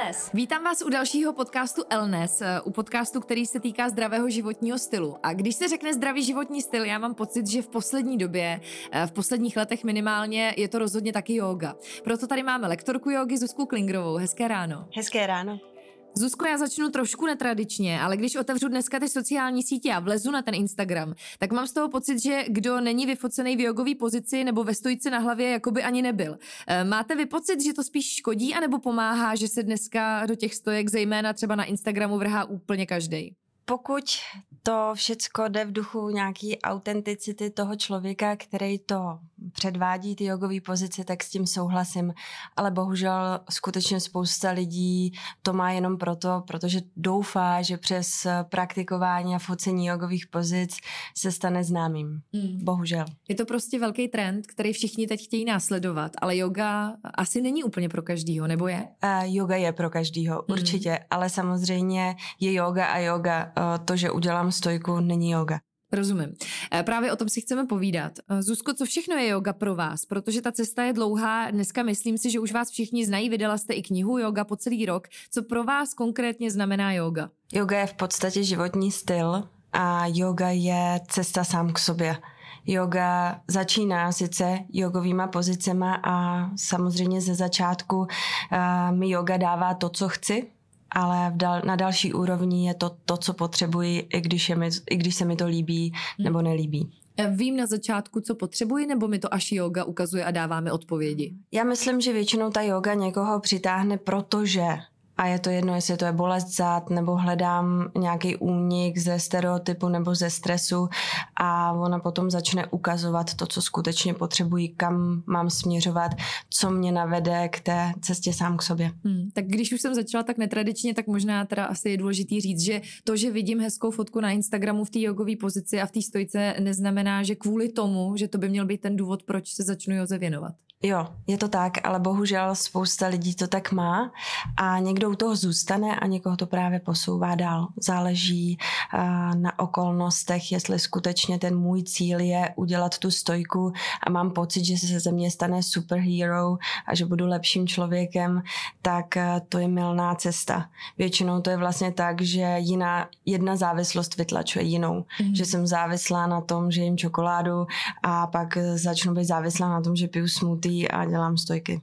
Elnes. Vítám vás u dalšího podcastu Elnes, eh, u podcastu, který se týká zdravého životního stylu. A když se řekne zdravý životní styl, já mám pocit, že v poslední době, eh, v posledních letech minimálně, je to rozhodně taky yoga. Proto tady máme lektorku jogy Zuzku Klingrovou. Hezké ráno. Hezké ráno. Zuzko, já začnu trošku netradičně, ale když otevřu dneska ty sociální sítě a vlezu na ten Instagram, tak mám z toho pocit, že kdo není vyfocený v jogový pozici nebo ve stojici na hlavě, jako by ani nebyl. Eh, máte vy pocit, že to spíš škodí anebo pomáhá, že se dneska do těch stojek, zejména třeba na Instagramu, vrhá úplně každý? Pokud to všecko jde v duchu nějaký autenticity toho člověka, který to předvádí ty jogové pozice, tak s tím souhlasím. Ale bohužel skutečně spousta lidí to má jenom proto, protože doufá, že přes praktikování a focení jogových pozic se stane známým. Mm. Bohužel. Je to prostě velký trend, který všichni teď chtějí následovat, ale yoga asi není úplně pro každýho, nebo je? Uh, yoga je pro každýho, mm. určitě, ale samozřejmě je yoga a yoga. Uh, to, že udělám stojku, není yoga. Rozumím. E, právě o tom si chceme povídat. E, Zuzko, co všechno je yoga pro vás? Protože ta cesta je dlouhá. Dneska myslím si, že už vás všichni znají. Vydala jste i knihu Yoga po celý rok. Co pro vás konkrétně znamená yoga? Yoga je v podstatě životní styl a yoga je cesta sám k sobě. Yoga začíná sice jogovýma pozicema a samozřejmě ze začátku uh, mi yoga dává to, co chci, ale v dal, na další úrovni je to to, co potřebuji, i když, je mi, i když se mi to líbí hmm. nebo nelíbí. Vím na začátku, co potřebuji, nebo mi to až yoga ukazuje a dává mi odpovědi? Já myslím, že většinou ta yoga někoho přitáhne, protože a je to jedno, jestli to je bolest zad, nebo hledám nějaký únik ze stereotypu nebo ze stresu a ona potom začne ukazovat to, co skutečně potřebuji, kam mám směřovat, co mě navede k té cestě sám k sobě. Hmm, tak když už jsem začala tak netradičně, tak možná teda asi je důležitý říct, že to, že vidím hezkou fotku na Instagramu v té jogové pozici a v té stojce, neznamená, že kvůli tomu, že to by měl být ten důvod, proč se začnu joze věnovat. Jo, je to tak, ale bohužel spousta lidí to tak má a někdo u toho zůstane a někoho to právě posouvá dál. Záleží uh, na okolnostech, jestli skutečně ten můj cíl je udělat tu stojku a mám pocit, že se ze mě stane superhero a že budu lepším člověkem, tak uh, to je milná cesta. Většinou to je vlastně tak, že jiná, jedna závislost vytlačuje jinou. Mm. Že jsem závislá na tom, že jim čokoládu a pak začnu být závislá na tom, že piju smoothie smoothie a dělám stojky.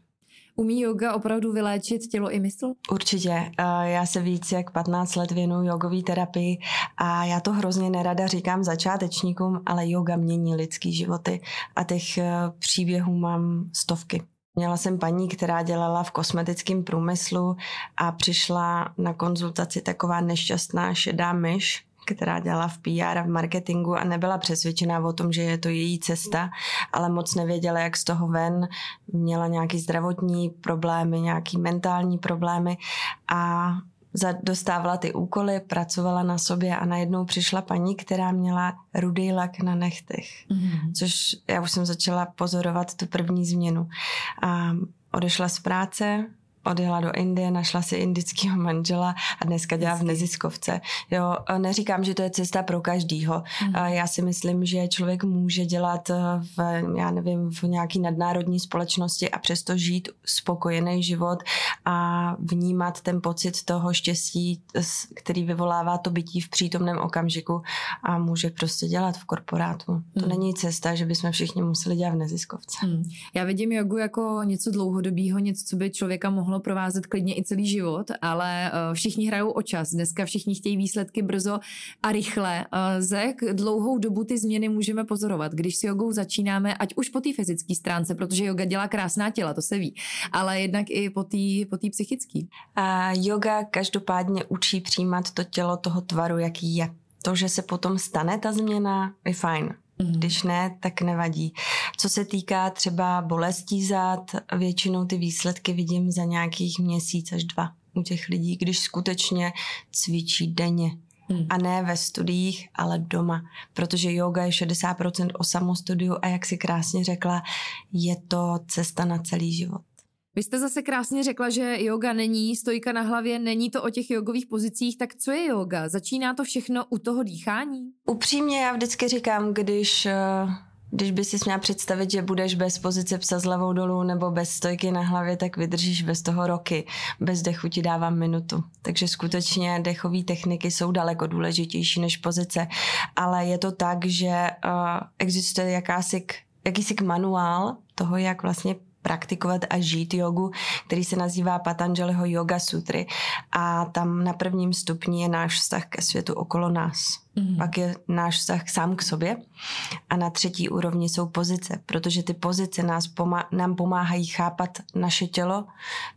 Umí yoga opravdu vyléčit tělo i mysl? Určitě. Já se víc jak 15 let věnuju jogové terapii a já to hrozně nerada říkám začátečníkům, ale yoga mění lidský životy a těch eh, příběhů mám stovky. Měla jsem paní, která dělala v kosmetickém průmyslu a přišla na konzultaci taková nešťastná šedá myš, která dělala v PR a v marketingu a nebyla přesvědčená o tom, že je to její cesta, ale moc nevěděla, jak z toho ven. Měla nějaký zdravotní problémy, nějaký mentální problémy a dostávala ty úkoly, pracovala na sobě a najednou přišla paní, která měla rudý lak na nechtech, mm-hmm. což já už jsem začala pozorovat tu první změnu. A odešla z práce, odjela do Indie, našla si indického manžela a dneska dělá v neziskovce. Jo, neříkám, že to je cesta pro každýho. Mm. Já si myslím, že člověk může dělat v, já nevím, v nějaký nadnárodní společnosti a přesto žít spokojený život a vnímat ten pocit toho štěstí, který vyvolává to bytí v přítomném okamžiku a může prostě dělat v korporátu. Mm. To není cesta, že bychom všichni museli dělat v neziskovce. Mm. Já vidím jogu jako něco dlouhodobého, něco, co by člověka mohlo mohlo provázet klidně i celý život, ale uh, všichni hrajou o čas. Dneska všichni chtějí výsledky brzo a rychle. Za jak dlouhou dobu ty změny můžeme pozorovat, když s jogou začínáme, ať už po té fyzické stránce, protože yoga dělá krásná těla, to se ví, ale jednak i po té po psychické. Yoga každopádně učí přijímat to tělo toho tvaru, jaký je. To, že se potom stane ta změna, je fajn. Mm. Když ne, tak nevadí. Co se týká třeba bolestí zad, většinou ty výsledky vidím za nějakých měsíc až dva u těch lidí, když skutečně cvičí denně Hmm. A ne ve studiích, ale doma. Protože yoga je 60% o samostudiu a jak si krásně řekla, je to cesta na celý život. Vy jste zase krásně řekla, že yoga není stojka na hlavě, není to o těch jogových pozicích, tak co je yoga? Začíná to všechno u toho dýchání? Upřímně já vždycky říkám, když eh, když by si měla představit, že budeš bez pozice psa s hlavou dolů nebo bez stojky na hlavě, tak vydržíš bez toho roky. Bez dechu ti dávám minutu. Takže skutečně dechové techniky jsou daleko důležitější než pozice. Ale je to tak, že uh, existuje jakási, jakýsi manuál toho, jak vlastně praktikovat a žít jogu, který se nazývá Patanjaliho Yoga Sutry. A tam na prvním stupni je náš vztah ke světu okolo nás. Mm-hmm. Pak je náš vztah sám k sobě a na třetí úrovni jsou pozice, protože ty pozice nás pomá- nám pomáhají chápat naše tělo,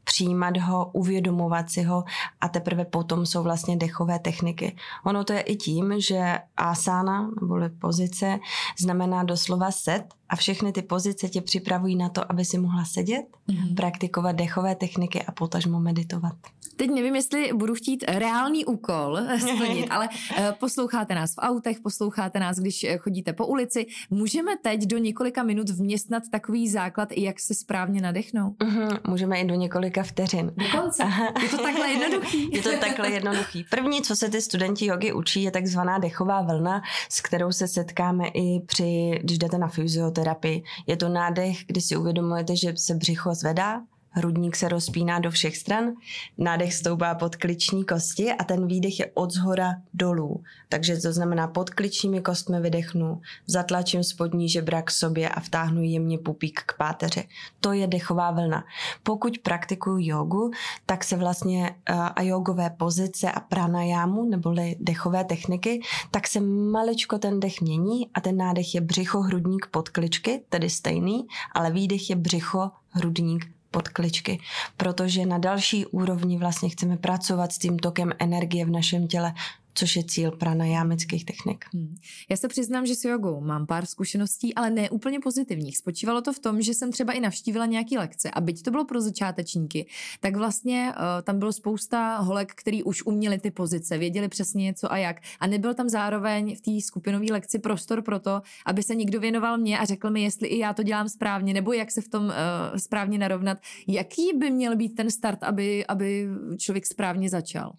přijímat ho, uvědomovat si ho a teprve potom jsou vlastně dechové techniky. Ono to je i tím, že asana, neboli pozice, znamená doslova set a všechny ty pozice tě připravují na to, aby si mohla sedět, mm-hmm. praktikovat dechové techniky a potažmo meditovat. Teď nevím, jestli budu chtít reálný úkol splnit, ale eh, posloucháte nás v autech, posloucháte nás, když eh, chodíte po ulici. Můžeme teď do několika minut vměstnat takový základ, jak se správně nadechnout? Uh-huh, můžeme i do několika vteřin. Dokonce. Je to takhle jednoduchý. Je to takhle jednoduchý. První, co se ty studenti jogy učí, je takzvaná dechová vlna, s kterou se setkáme i při, když jdete na fyzioterapii. Je to nádech, kdy si uvědomujete, že se břicho zvedá, hrudník se rozpíná do všech stran, nádech stoupá pod kliční kosti a ten výdech je od zhora dolů. Takže to znamená pod kličními kostmi vydechnu, zatlačím spodní žebra k sobě a vtáhnu jemně pupík k páteři. To je dechová vlna. Pokud praktikuju jogu, tak se vlastně a jogové pozice a pranajámu, neboli dechové techniky, tak se maličko ten dech mění a ten nádech je břicho, hrudník, podkličky, tedy stejný, ale výdech je břicho, hrudník, podkličky, protože na další úrovni vlastně chceme pracovat s tím tokem energie v našem těle, což je cíl pranajámických technik. Hmm. Já se přiznám, že s jogou mám pár zkušeností, ale ne úplně pozitivních. Spočívalo to v tom, že jsem třeba i navštívila nějaký lekce a byť to bylo pro začátečníky, tak vlastně uh, tam bylo spousta holek, který už uměli ty pozice, věděli přesně co a jak. A nebyl tam zároveň v té skupinové lekci prostor pro to, aby se někdo věnoval mě a řekl mi, jestli i já to dělám správně, nebo jak se v tom uh, správně narovnat. Jaký by měl být ten start, aby, aby člověk správně začal?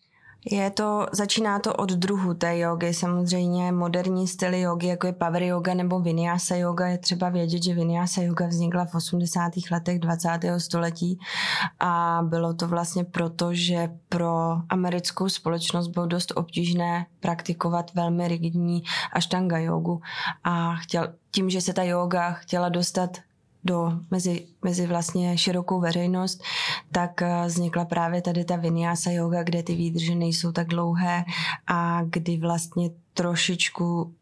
Je to, začíná to od druhu té jogy. Samozřejmě moderní styly jogy, jako je power yoga nebo vinyasa yoga, je třeba vědět, že vinyasa yoga vznikla v 80. letech 20. století a bylo to vlastně proto, že pro americkou společnost bylo dost obtížné praktikovat velmi rigidní ashtanga jogu a chtěl, tím, že se ta yoga chtěla dostat do, mezi, mezi vlastně širokou veřejnost, tak eh, vznikla právě tady ta vinyasa yoga, kde ty výdrže nejsou tak dlouhé a kdy vlastně trošičku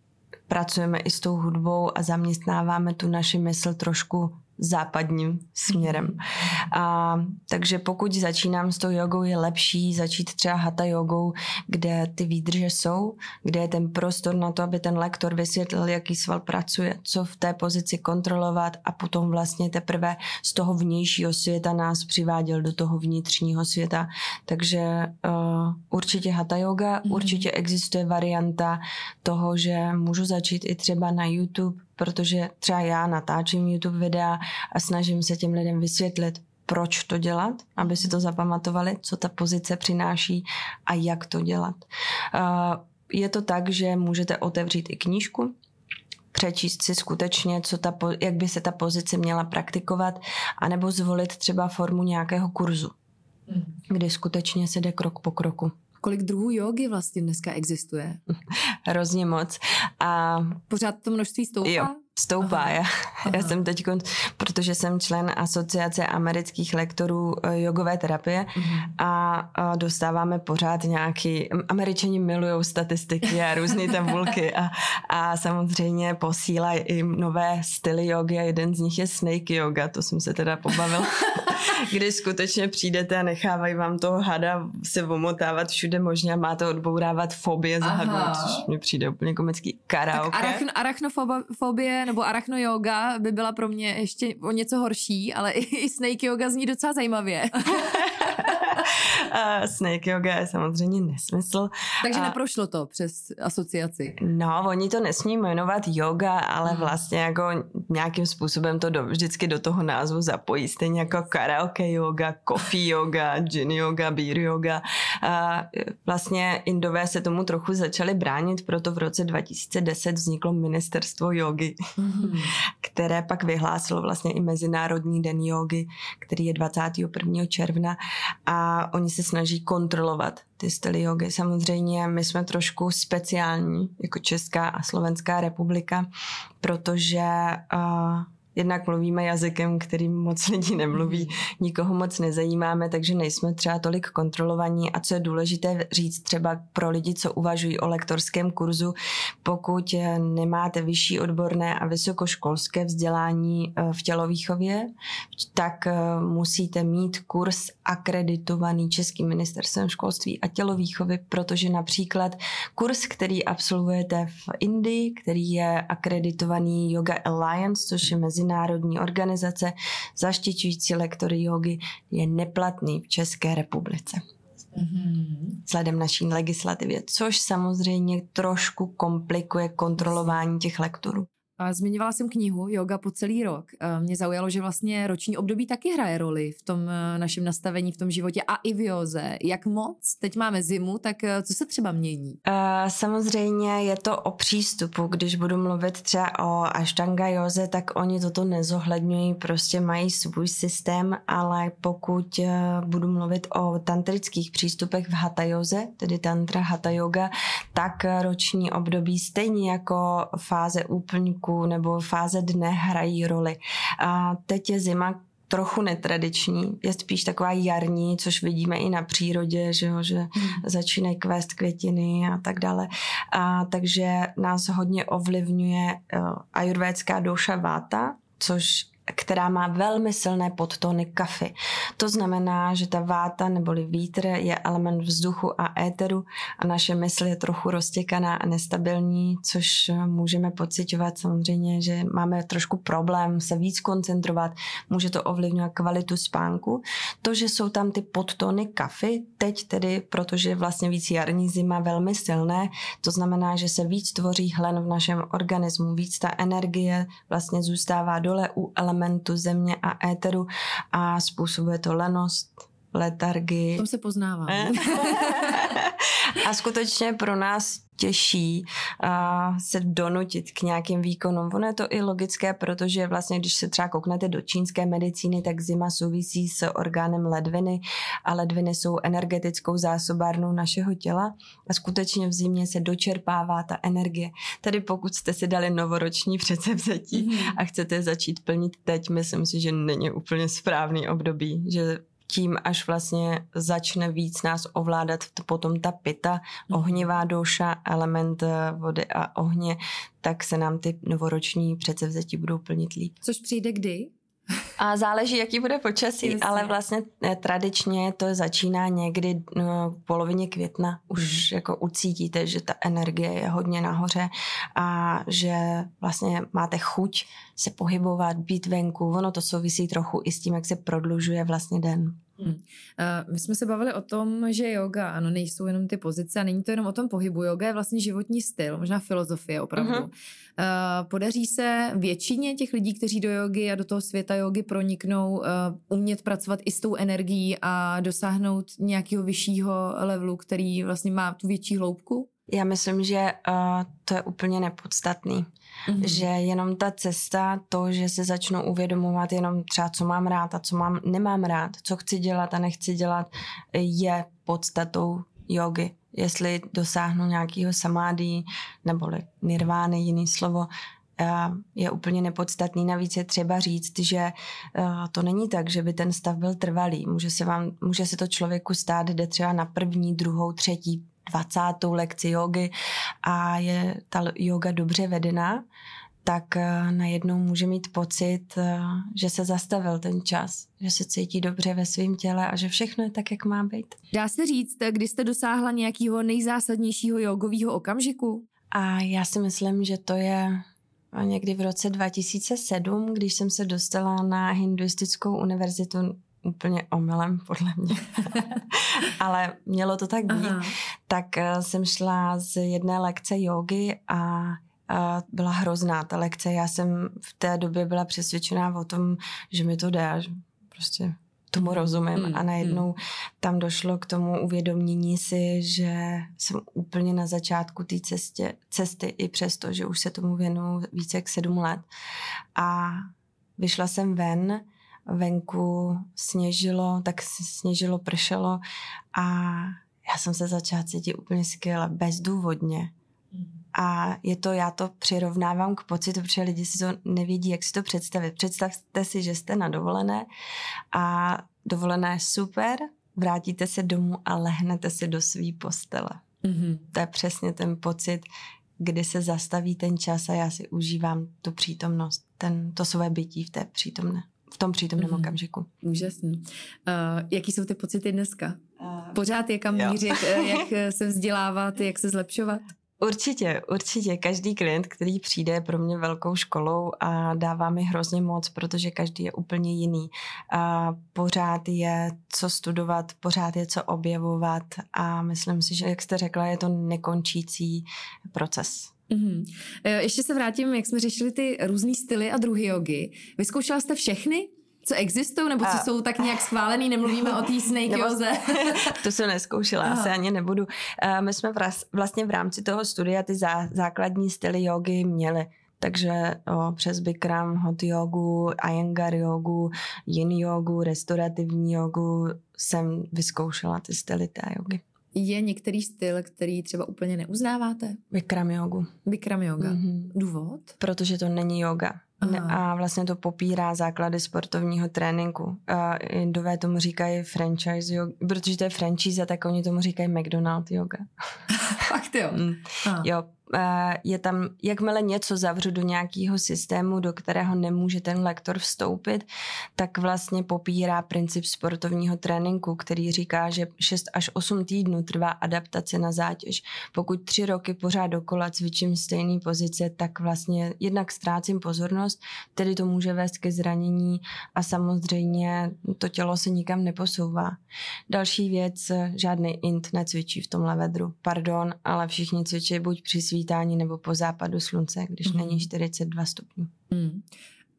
pracujeme i s tou hudbou a zaměstnáváme tu naši mysl trošku západním směrem. A, takže pokud začínám s tou jogou, je lepší začít třeba hatha jogou, kde ty výdrže jsou, kde je ten prostor na to, aby ten lektor vysvětlil, jaký sval pracuje, co v té pozici kontrolovat a potom vlastně teprve z toho vnějšího světa nás přiváděl do toho vnitřního světa. Takže uh, určitě hatha yoga, mm. určitě existuje varianta toho, že můžu začít i třeba na YouTube protože třeba já natáčím YouTube videa a snažím se těm lidem vysvětlit, proč to dělat, aby si to zapamatovali, co ta pozice přináší a jak to dělat. Je to tak, že můžete otevřít i knížku, přečíst si skutečně, co ta, jak by se ta pozice měla praktikovat, anebo zvolit třeba formu nějakého kurzu, hmm. kdy skutečně se jde krok po kroku. Kolik druhů jogy vlastně dneska existuje? Hrozně moc. A pořád to množství stoupá? Jo, stoupá. Já, já jsem teď, protože jsem člen asociace amerických lektorů eh, jogové terapie uh-huh. a, a dostáváme pořád nějaký, američani milují statistiky a různé tabulky a, a samozřejmě posílají i nové styly jogy a jeden z nich je snake yoga, to jsem se teda pobavil. kdy skutečně přijdete a nechávají vám toho hada se omotávat všude možně a máte odbourávat fobie za hadu, což mi přijde úplně komický karaoke. Tak arachn, arachnofobie nebo arachno yoga by byla pro mě ještě o něco horší, ale i snake yoga zní docela zajímavě. uh, snake yoga je samozřejmě nesmysl. Takže neprošlo to přes asociaci? No, oni to nesmí jmenovat yoga, ale hmm. vlastně jako nějakým způsobem to do, vždycky do toho názvu zapojí. Stejně jako karaoke yoga, coffee yoga, gin yoga, beer yoga. A vlastně Indové se tomu trochu začali bránit, proto v roce 2010 vzniklo ministerstvo jogy, hmm. které pak vyhlásilo vlastně i Mezinárodní den jogy, který je 21. června a oni se snaží kontrolovat ty styly jogy. Samozřejmě my jsme trošku speciální jako Česká a Slovenská republika, protože uh, jednak mluvíme jazykem, kterým moc lidí nemluví, nikoho moc nezajímáme, takže nejsme třeba tolik kontrolovaní. A co je důležité říct třeba pro lidi, co uvažují o lektorském kurzu, pokud nemáte vyšší odborné a vysokoškolské vzdělání eh, v tělovýchově, tak eh, musíte mít kurz akreditovaný Českým ministerstvem školství a tělovýchovy, protože například kurz, který absolvujete v Indii, který je akreditovaný Yoga Alliance, což je mezi mezinárodní organizace zaštiťující lektory jogy je neplatný v České republice. Mm-hmm. Vzhledem naší legislativě, což samozřejmě trošku komplikuje kontrolování těch lektorů. Zmiňovala jsem knihu Yoga po celý rok. Mě zaujalo, že vlastně roční období taky hraje roli v tom eh, našem nastavení, v tom životě a i v józe. Jak moc? Teď máme zimu, tak eh, co se třeba mění? Samozřejmě je to o přístupu. Když budu mluvit třeba o Ashtanga józe, tak oni toto nezohledňují, prostě mají svůj systém, ale pokud budu mluvit o tantrických přístupech v Hatha józe, tedy tantra Hatha yoga, tak roční období stejně jako fáze úplníku roku nebo fáze dne hrají roli. A teď je zima, trochu netradiční, je spíš taková jarní, což vidíme i na přírodě, že, jo, že hmm. začínají kvést květiny a tak dále. A takže nás hodně ovlivňuje uh, ajurvédská douša váta, což která má velmi silné podtóny kafy. To znamená, že ta váta neboli vítr je element vzduchu a éteru a naše mysl je trochu roztěkaná a nestabilní, což můžeme pocitovat samozřejmě, že máme trošku problém se víc koncentrovat, může to ovlivňovat kvalitu spánku. To, že jsou tam ty podtóny kafy, teď tedy, protože vlastně víc jarní zima velmi silné, to znamená, že se víc tvoří hlen v našem organismu, víc ta energie vlastně zůstává dole u elementů elementu země a éteru a způsobuje to lenost, letargii. Tom se poznává. a skutečně pro nás těžší uh, se donutit k nějakým výkonům. Ono je to i logické, protože vlastně, když se třeba kouknete do čínské medicíny, tak zima souvisí s orgánem ledviny a ledviny jsou energetickou zásobárnou našeho těla a skutečně v zimě se dočerpává ta energie. Tady pokud jste si dali novoroční předsevzetí mm-hmm. a chcete začít plnit teď, myslím si, že není úplně správný období, že tím, až vlastně začne víc nás ovládat potom ta pita, mhm. ohnivá doša, element eh, vody a ohně, tak se nám ty novoroční předsevzetí budou plnit líp. Což přijde kdy? A záleží, jaký bude počasí, Jasně. ale vlastně eh, tradičně to začíná někdy no, v polovině května. Už mm. jako ucítíte, že ta energie je hodně nahoře a že vlastně máte chuť se pohybovat, být venku. Ono to souvisí trochu i s tím, jak se prodlužuje vlastně den. Hmm. My jsme se bavili o tom, že yoga, ano, nejsou jenom ty pozice a není to jenom o tom pohybu. Yoga je vlastně životní styl, možná filozofie opravdu. Uh-huh. Uh, podaří se většině těch lidí, kteří do jogy a do toho světa jogy proniknou, uh, umět pracovat i s tou energií a dosáhnout nějakého vyššího levelu, který vlastně má tu větší hloubku? Já myslím, že uh, to je úplně nepodstatný. Mm-hmm. Že jenom ta cesta, to, že se začnu uvědomovat jenom třeba, co mám rád a co mám, nemám rád, co chci dělat a nechci dělat, je podstatou jogy. Jestli dosáhnu nějakého samády nebo nirvány, jiný slovo, je úplně nepodstatný. Navíc je třeba říct, že to není tak, že by ten stav byl trvalý. Může se, vám, může se to člověku stát, jde třeba na první, druhou, třetí, 20. lekci jogy a je ta yoga dobře vedená, tak eh, najednou může mít pocit, eh, že se zastavil ten čas, že se cítí dobře ve svém těle a že všechno je tak, jak má být. Dá se říct, kdy jste dosáhla nějakého nejzásadnějšího jogového okamžiku? A já si myslím, že to je někdy v roce 2007, když jsem se dostala na hinduistickou univerzitu úplně omylem, podle mě. Ale mělo to tak být. Aha. Tak eh, jsem šla z jedné lekce jogy a byla hrozná ta lekce. Já jsem v té době byla přesvědčená o tom, že mi to jde že prostě tomu rozumím mm, a najednou mm. tam došlo k tomu uvědomění si, že jsem úplně na začátku té cestě, cesty i přesto, že už se tomu věnu více jak sedm let a vyšla jsem ven, venku sněžilo, tak sněžilo, pršelo a já jsem se začala cítit úplně skvěle, bezdůvodně. A je to, já to přirovnávám k pocitu, protože lidi si to nevědí, jak si to představit. Představte si, že jste na dovolené a dovolená je super, vrátíte se domů a lehnete si do své postele. Mm-hmm. To je přesně ten pocit, kdy se zastaví ten čas a já si užívám tu přítomnost, ten, to své bytí v té přítomné, v tom přítomném mm-hmm. okamžiku. Úžasný. Uh, jaký jsou ty pocity dneska? Pořád je kam mířit, eh, jak se vzdělávat, jak se zlepšovat? Určitě, určitě. Každý klient, který přijde, je pro mě velkou školou a dává mi hrozně moc, protože každý je úplně jiný. A pořád je co studovat, pořád je co objevovat a myslím si, že, jak jste řekla, je to nekončící proces. Mm-hmm. Ještě se vrátím, jak jsme řešili ty různé styly a druhy jogy. Vyzkoušela jste všechny? co existují, nebo co a... jsou tak nějak schválený, nemluvíme o té snake nebo... joze. to jsem neskoušela, Aha. asi ani nebudu. My jsme vlastně v rámci toho studia ty zá, základní styly jogy měli. Takže o, přes Bikram, hot jogu, Iyengar jogu, yin jogu, restaurativní jogu jsem vyzkoušela ty styly té jogy. Je některý styl, který třeba úplně neuznáváte? Bikram jogu. Bikram yoga. Mm-hmm. Důvod? Protože to není yoga. Aha. a vlastně to popírá základy sportovního tréninku. A Indové tomu říkají franchise yoga, protože to je franchise, tak oni tomu říkají McDonald yoga. Fakt jo? Mm. Jo, je tam, jakmile něco zavřu do nějakého systému, do kterého nemůže ten lektor vstoupit, tak vlastně popírá princip sportovního tréninku, který říká, že 6 až 8 týdnů trvá adaptace na zátěž. Pokud tři roky pořád dokola cvičím stejné pozice, tak vlastně jednak ztrácím pozornost, tedy to může vést ke zranění a samozřejmě to tělo se nikam neposouvá. Další věc, žádný int necvičí v tomhle vedru. Pardon, ale všichni cvičí buď při svý svítání nebo po západu slunce, když mm. není 42 stupňů. Mm.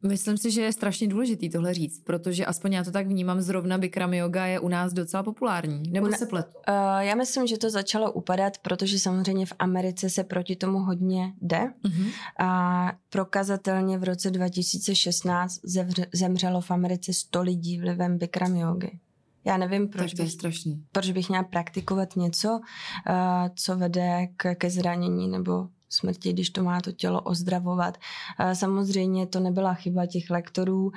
Myslím si, že je strašně důležitý tohle říct, protože aspoň já to tak vnímám, zrovna Bikram yoga je u nás docela populární. Nebo se pletu? Uh, já myslím, že to začalo upadat, protože samozřejmě v Americe se proti tomu hodně jde. Uh-huh. A prokazatelně v roce 2016 zemře, zemřelo v Americe 100 lidí vlivem Bikram yogy. Já nevím, proč, bych, strašný. proč bych měla praktikovat něco, uh, co vede k, ke zranění nebo smrti, když to má to tělo ozdravovat. Uh, samozřejmě to nebyla chyba těch lektorů, uh,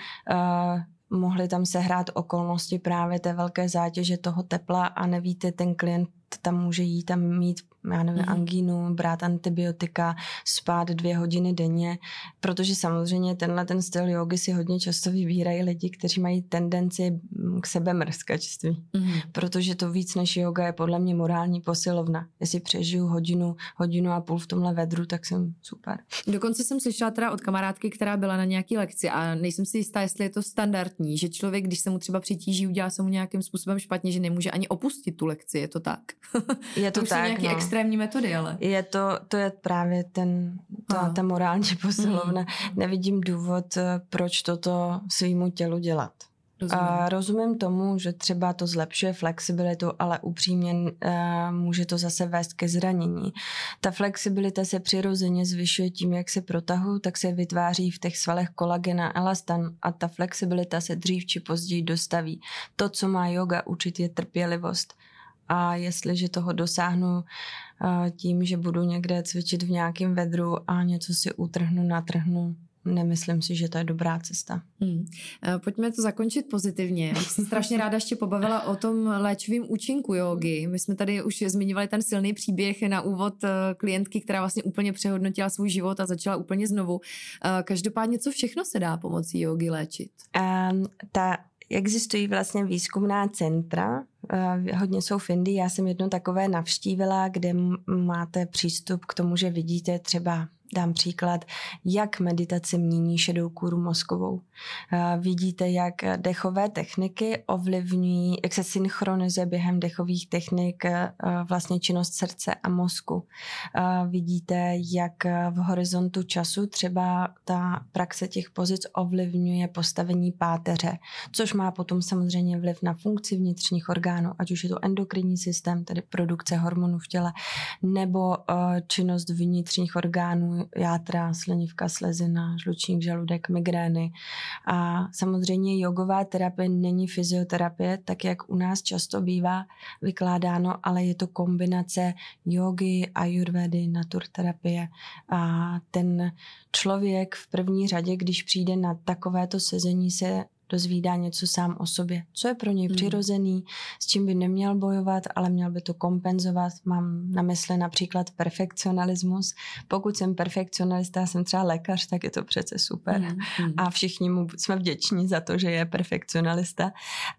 mohly tam sehrát okolnosti právě té velké zátěže toho tepla a nevíte, ten klient tam může jít tam mít já nevím, mm-hmm. angínu, brát antibiotika, spát dvě hodiny denně, protože samozřejmě tenhle ten styl jogy si hodně často vybírají lidi, kteří mají tendenci k sebemrskačství, mm-hmm. protože to víc než yoga je podle mě morální posilovna. Jestli přežiju hodinu, hodinu a půl v tomhle vedru, tak jsem super. Dokonce jsem slyšela teda od kamarádky, která byla na nějaký lekci a nejsem si jistá, jestli je to standardní, že člověk, když se mu třeba přitíží, udělá se mu nějakým způsobem špatně, že nemůže ani opustit tu lekci, je to tak? Je to, to tak, nějaký no extrémní metody, ale. Je to, to je právě ten, ta, ta morální posilovna. Mm. Nevidím důvod, eh, proč toto svýmu tělu dělat. Rozumím. A rozumím tomu, že třeba to zlepšuje flexibilitu, ale upřímně uh, může to zase vést ke zranění. Ta flexibilita se přirozeně zvyšuje tím, jak se protahují, tak se vytváří v těch svalech kolagena elastan a ta flexibilita se dřív či později dostaví. To, co má yoga učit, je trpělivost a jestliže toho dosáhnu tím, že budu někde cvičit v nějakém vedru a něco si utrhnu, natrhnu, nemyslím si, že to je dobrá cesta. Hmm. Pojďme to zakončit pozitivně. Já jsem strašně ráda ještě pobavila o tom léčivém účinku jogy. My jsme tady už zmiňovali ten silný příběh na úvod e, klientky, která vlastně úplně přehodnotila svůj život a začala úplně znovu. Každopádně, co všechno se dá pomocí jogy léčit? Um, ta Existují vlastně výzkumná centra, eh, hodně jsou v Indii, já jsem jedno takové navštívila, kde máte přístup k tomu, že vidíte třeba Dám příklad, jak meditace mění šedou kůru mozkovou. Vidíte, jak dechové techniky ovlivňují, jak se synchronizuje během dechových technik vlastně činnost srdce a mozku. Vidíte, jak v horizontu času třeba ta praxe těch pozic ovlivňuje postavení páteře, což má potom samozřejmě vliv na funkci vnitřních orgánů, ať už je to endokrinní systém, tedy produkce hormonů v těle, nebo činnost vnitřních orgánů, játra, slinivka, slezina, žlučník, žaludek, migrény. A samozřejmě jogová terapie není fyzioterapie, tak jak u nás často bývá vykládáno, ale je to kombinace jogy, ayurvedy, naturterapie. A ten člověk v první řadě, když přijde na takovéto sezení, se dozvídá něco sám o sobě, co je pro něj hmm. přirozený, s čím by neměl bojovat, ale měl by to kompenzovat. Mám na mysli například perfekcionalismus. Pokud jsem perfekcionalista, jsem třeba lékař, tak je to přece super. Hmm. A všichni mu jsme vděční za to, že je perfekcionalista.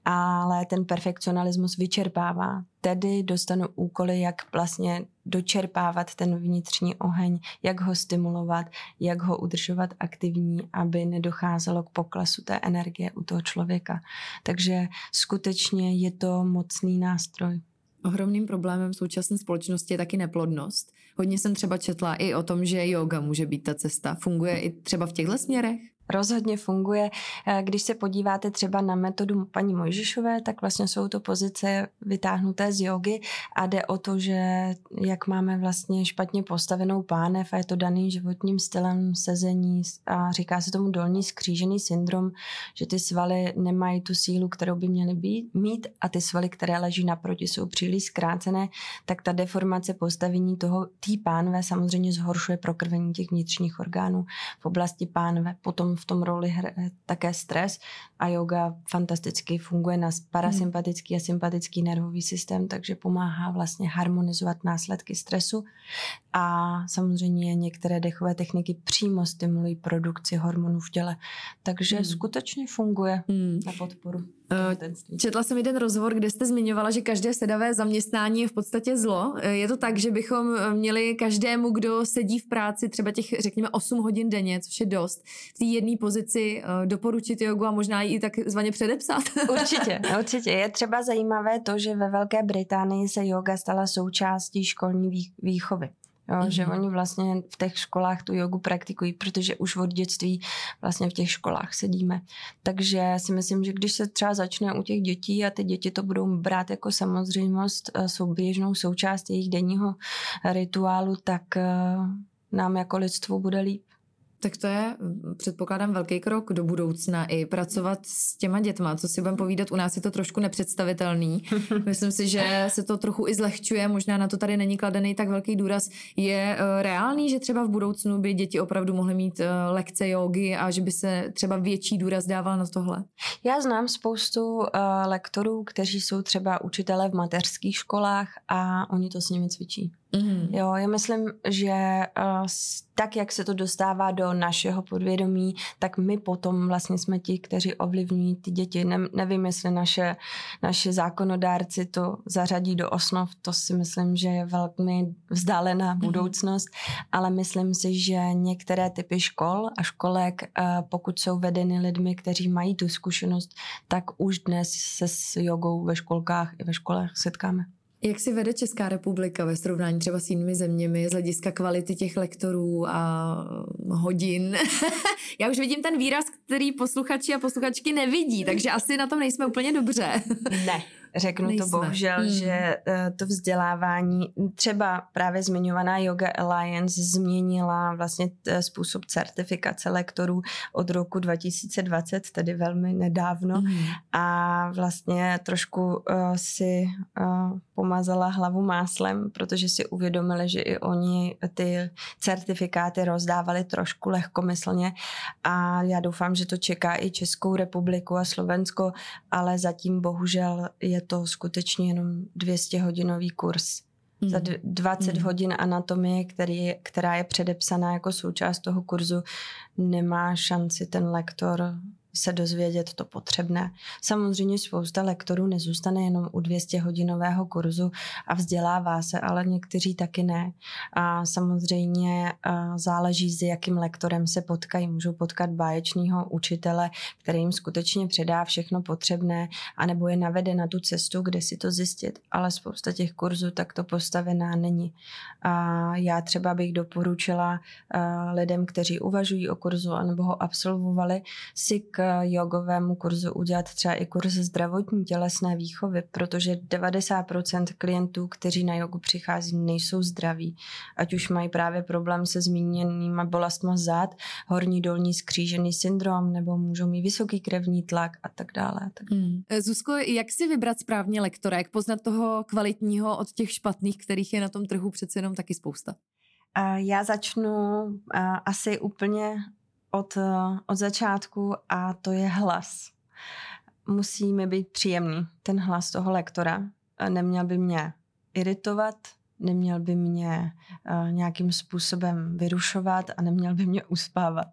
Ale ten perfekcionalismus vyčerpává tedy dostanu úkoly, jak vlastně dočerpávat ten vnitřní oheň, jak ho stimulovat, jak ho udržovat aktivní, aby nedocházelo k poklesu té energie u toho člověka. Takže skutečně je to mocný nástroj. Ohromným problémem současné společnosti je taky neplodnost. Hodně jsem třeba četla i o tom, že yoga může být ta cesta. Funguje i třeba v těchto směrech? Rozhodně funguje. Eh, když se podíváte třeba na metodu paní Mojžišové, tak vlastně jsou to pozice vytáhnuté z jogy a jde o to, že jak máme vlastně špatně postavenou pánev a je to daný životním stylem sezení a říká se tomu dolní skřížený syndrom, že ty svaly nemají tu sílu, kterou by měly být, mít a ty svaly, které leží naproti, jsou příliš zkrácené, tak ta deformace postavení toho té pánve samozřejmě zhoršuje prokrvení těch vnitřních orgánů v oblasti pánve. Potom v tom roli hraje také stres a yoga fantasticky funguje na parasympatický a sympatický nervový systém, takže pomáhá vlastně harmonizovat následky stresu a samozřejmě některé dechové techniky přímo stimulují produkci hormonů v těle, takže hmm. skutečně funguje hmm. na podporu. Četla jsem jeden rozhovor, kde jste zmiňovala, že každé sedavé zaměstnání je v podstatě zlo. Eh, je to tak, že bychom eh, měli každému, kdo sedí v práci třeba těch, řekněme, 8 hodin denně, což je dost, v té jedné pozici doporučit jogu a možná ji i takzvaně předepsat? Určitě, určitě. Je třeba zajímavé to, že ve Velké Británii se yoga stala součástí školní výchovy. Jo, mm-hmm. Že oni vlastně v těch školách tu jogu praktikují, protože už od dětství vlastně v těch školách sedíme. Takže si myslím, že když se třeba začne u těch dětí a ty děti to budou brát jako samozřejmost, eh, souběžnou součást jejich denního rituálu, tak eh, nám jako lidstvu bude líp. Tak to je, předpokládám, velký krok do budoucna i pracovat s těma dětma. Co si budeme povídat, u nás je to trošku nepředstavitelný. Myslím si, že se to trochu i zlehčuje, možná na to tady není kladený tak velký důraz. Je uh, reálný, že třeba v budoucnu by děti opravdu mohly mít uh, lekce jogy a že by se třeba větší důraz dával na tohle? Já znám spoustu uh, lektorů, kteří jsou třeba učitele v mateřských školách a oni to s nimi cvičí. Mm-hmm. Jo, já myslím, že uh, tak, jak se to dostává do našeho podvědomí, tak my potom vlastně jsme ti, kteří ovlivňují ty děti. Ne, nevím, jestli naše, naše zákonodárci to zařadí do osnov, to si myslím, že je velmi vzdálená mhm. budoucnost, mm-hmm. ale myslím si, že některé typy škol a školek, uh, pokud jsou vedeny lidmi, kteří mají tu zkušenost, tak už dnes se s jogou ve školkách i ve školách setkáme. Jak si vede Česká republika ve srovnání třeba s jinými zeměmi z hlediska kvality těch lektorů a hodin? Já už vidím ten výraz, který posluchači a posluchačky nevidí, takže asi na tom nejsme úplně dobře. ne. Řeknu Nejsme. to bohužel, hmm. že uh, to vzdělávání, třeba právě zmiňovaná Yoga Alliance změnila vlastně t, způsob certifikace lektorů od roku 2020, tedy velmi nedávno hmm. a vlastně trošku uh, si uh, pomazala hlavu máslem, protože si uvědomili, že i oni ty certifikáty rozdávali trošku lehkomyslně a já doufám, že to čeká i Českou republiku a Slovensko, ale zatím bohužel je to skutečně jenom 200 hodinový kurz. Mm. Za 20 mm. hodin anatomie, který, která je předepsaná jako součást toho kurzu, nemá šanci ten lektor se dozvědět to potřebné. Samozřejmě spousta lektorů nezůstane jenom u 200 hodinového kurzu a vzdělává se, ale někteří taky ne. A samozřejmě záleží, s jakým lektorem se potkají. Můžou potkat báječného učitele, který jim skutečně předá všechno potřebné, anebo je navede na tu cestu, kde si to zjistit. Ale spousta těch kurzů takto postavená není. A já třeba bych doporučila lidem, kteří uvažují o kurzu anebo ho absolvovali, si k jogovému kurzu udělat třeba i kurz zdravotní tělesné výchovy, protože 90% klientů, kteří na jogu přichází, nejsou zdraví. Ať už mají právě problém se zmíněnýma bolestma zad, horní dolní skřížený syndrom, nebo můžou mít vysoký krevní tlak a tak dále. A tak. Hmm. Zuzko, jak si vybrat správně lektora? Jak poznat toho kvalitního od těch špatných, kterých je na tom trhu přece jenom taky spousta? Já začnu asi úplně od, od začátku a to je hlas. Musí mi být příjemný ten hlas toho lektora. Neměl by mě iritovat, neměl by mě nějakým způsobem vyrušovat a neměl by mě uspávat.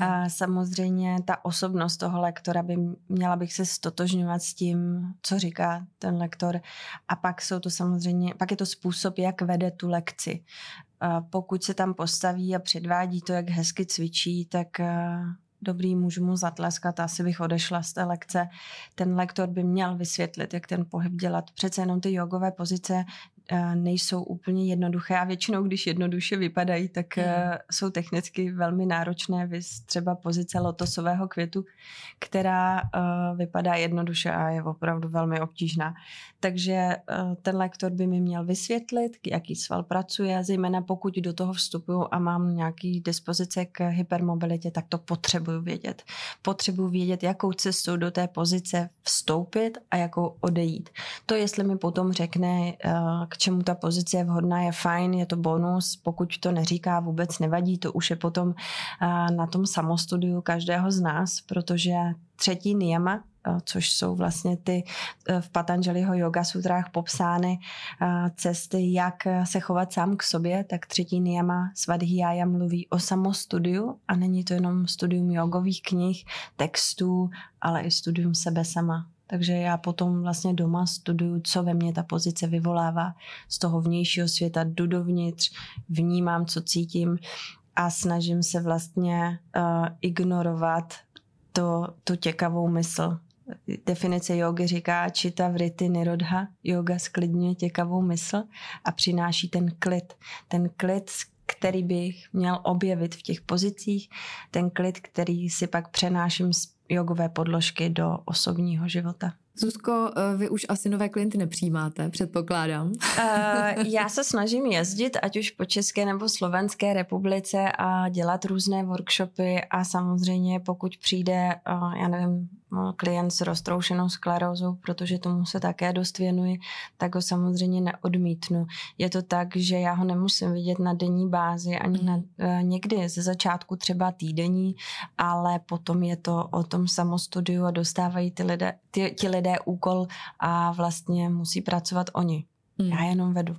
A samozřejmě ta osobnost toho lektora by měla bych se stotožňovat s tím, co říká ten lektor. A pak jsou to samozřejmě, pak je to způsob, jak vede tu lekci. A pokud se tam postaví a předvádí to, jak hezky cvičí, tak dobrý, můžu mu zatleskat, asi bych odešla z té lekce. Ten lektor by měl vysvětlit, jak ten pohyb dělat. Přece jenom ty jogové pozice nejsou úplně jednoduché a většinou, když jednoduše vypadají, tak mm. jsou technicky velmi náročné, vys třeba pozice lotosového květu, která uh, vypadá jednoduše a je opravdu velmi obtížná. Takže ten lektor by mi měl vysvětlit, jaký sval pracuje, zejména pokud do toho vstupuju a mám nějaký dispozice k hypermobilitě, tak to potřebuju vědět. Potřebuju vědět, jakou cestou do té pozice vstoupit a jakou odejít. To, jestli mi potom řekne, k čemu ta pozice je vhodná, je fajn, je to bonus, pokud to neříká, vůbec nevadí, to už je potom na tom samostudiu každého z nás, protože třetí niyama, což jsou vlastně ty e, v Patanjaliho yoga sutrách popsány cesty, jak se chovat sám k sobě, tak třetí niyama Svadhyaya mluví o samostudiu. A není to jenom studium jogových knih, textů, ale i studium sebe sama. Takže já potom vlastně doma studuju, co ve mně ta pozice vyvolává z toho vnějšího světa, jdu dovnitř, vnímám, co cítím a snažím se vlastně uh, ignorovat to, tu těkavou mysl. Definice jogy říká čita vrity nirodha. Yoga sklidňuje těkavou mysl a přináší ten klid. Ten klid, který bych měl objevit v těch pozicích, ten klid, který si pak přenáším z jogové podložky do osobního života. Zuzko, eh, vy už asi nové klienty nepřijímáte, předpokládám. Uh, já se snažím jezdit, ať už po České nebo Slovenské republice a dělat různé workshopy a samozřejmě pokud přijde, uh, já nevím, klient s roztroušenou sklerózou, protože tomu se také dost věnuji, tak ho samozřejmě neodmítnu. Je to tak, že já ho nemusím vidět na denní bázi, ani na, uh, někdy ze začátku třeba týdenní, ale potom je to o tom samostudiu a dostávají ty lidé, ty, ti lidé lidé úkol a vlastně musí pracovat oni. Hmm. Já jenom vedu.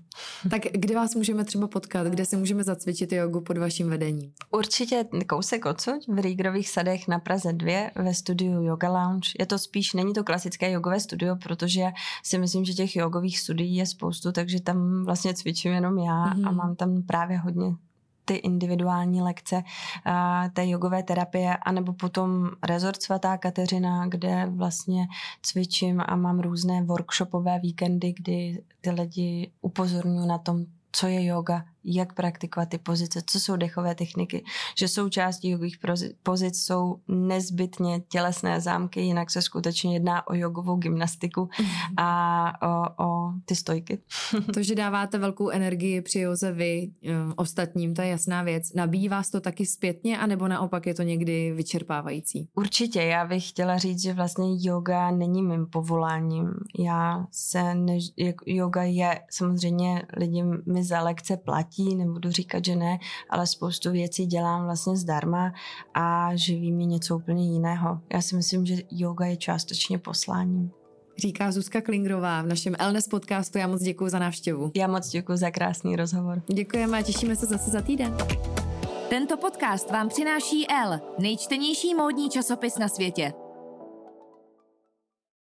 Tak kde vás můžeme třeba potkat? Kde si můžeme zacvičit jogu pod vaším vedením? Určitě kousek odsud v Rýgrových sadech na Praze 2 ve studiu Yoga Lounge. Je to spíš, není to klasické jogové studio, protože si myslím, že těch jogových studií je spoustu, takže tam vlastně cvičím jenom já hmm. a mám tam právě hodně ty individuální lekce té jogové terapie, anebo potom rezort svatá Kateřina, kde vlastně cvičím a mám různé workshopové víkendy, kdy ty lidi upozorňuji na tom, co je yoga, jak praktikovat ty pozice, co jsou dechové techniky, že součástí jogových pozic jsou nezbytně tělesné zámky, jinak se skutečně jedná o jogovou gymnastiku mhm. a o, o ty stojky. To, že dáváte velkou energii při joze vy eh, ostatním, to je jasná věc. Nabíjí vás to taky zpětně, anebo naopak je to někdy vyčerpávající? Určitě, já bych chtěla říct, že vlastně yoga není mým povoláním. Já se, ne, yoga je, samozřejmě lidi mi za lekce platí, platí, nebudu říkat, že ne, ale spoustu věcí dělám vlastně zdarma a živí mě něco úplně jiného. Já si myslím, že yoga je částečně posláním. Říká Zuzka Klingrová v našem Elnes podcastu. Já moc děkuji za návštěvu. Já moc děkuji za krásný rozhovor. Děkujeme a těšíme se zase za týden. Tento podcast vám přináší L, nejčtenější módní časopis na světě.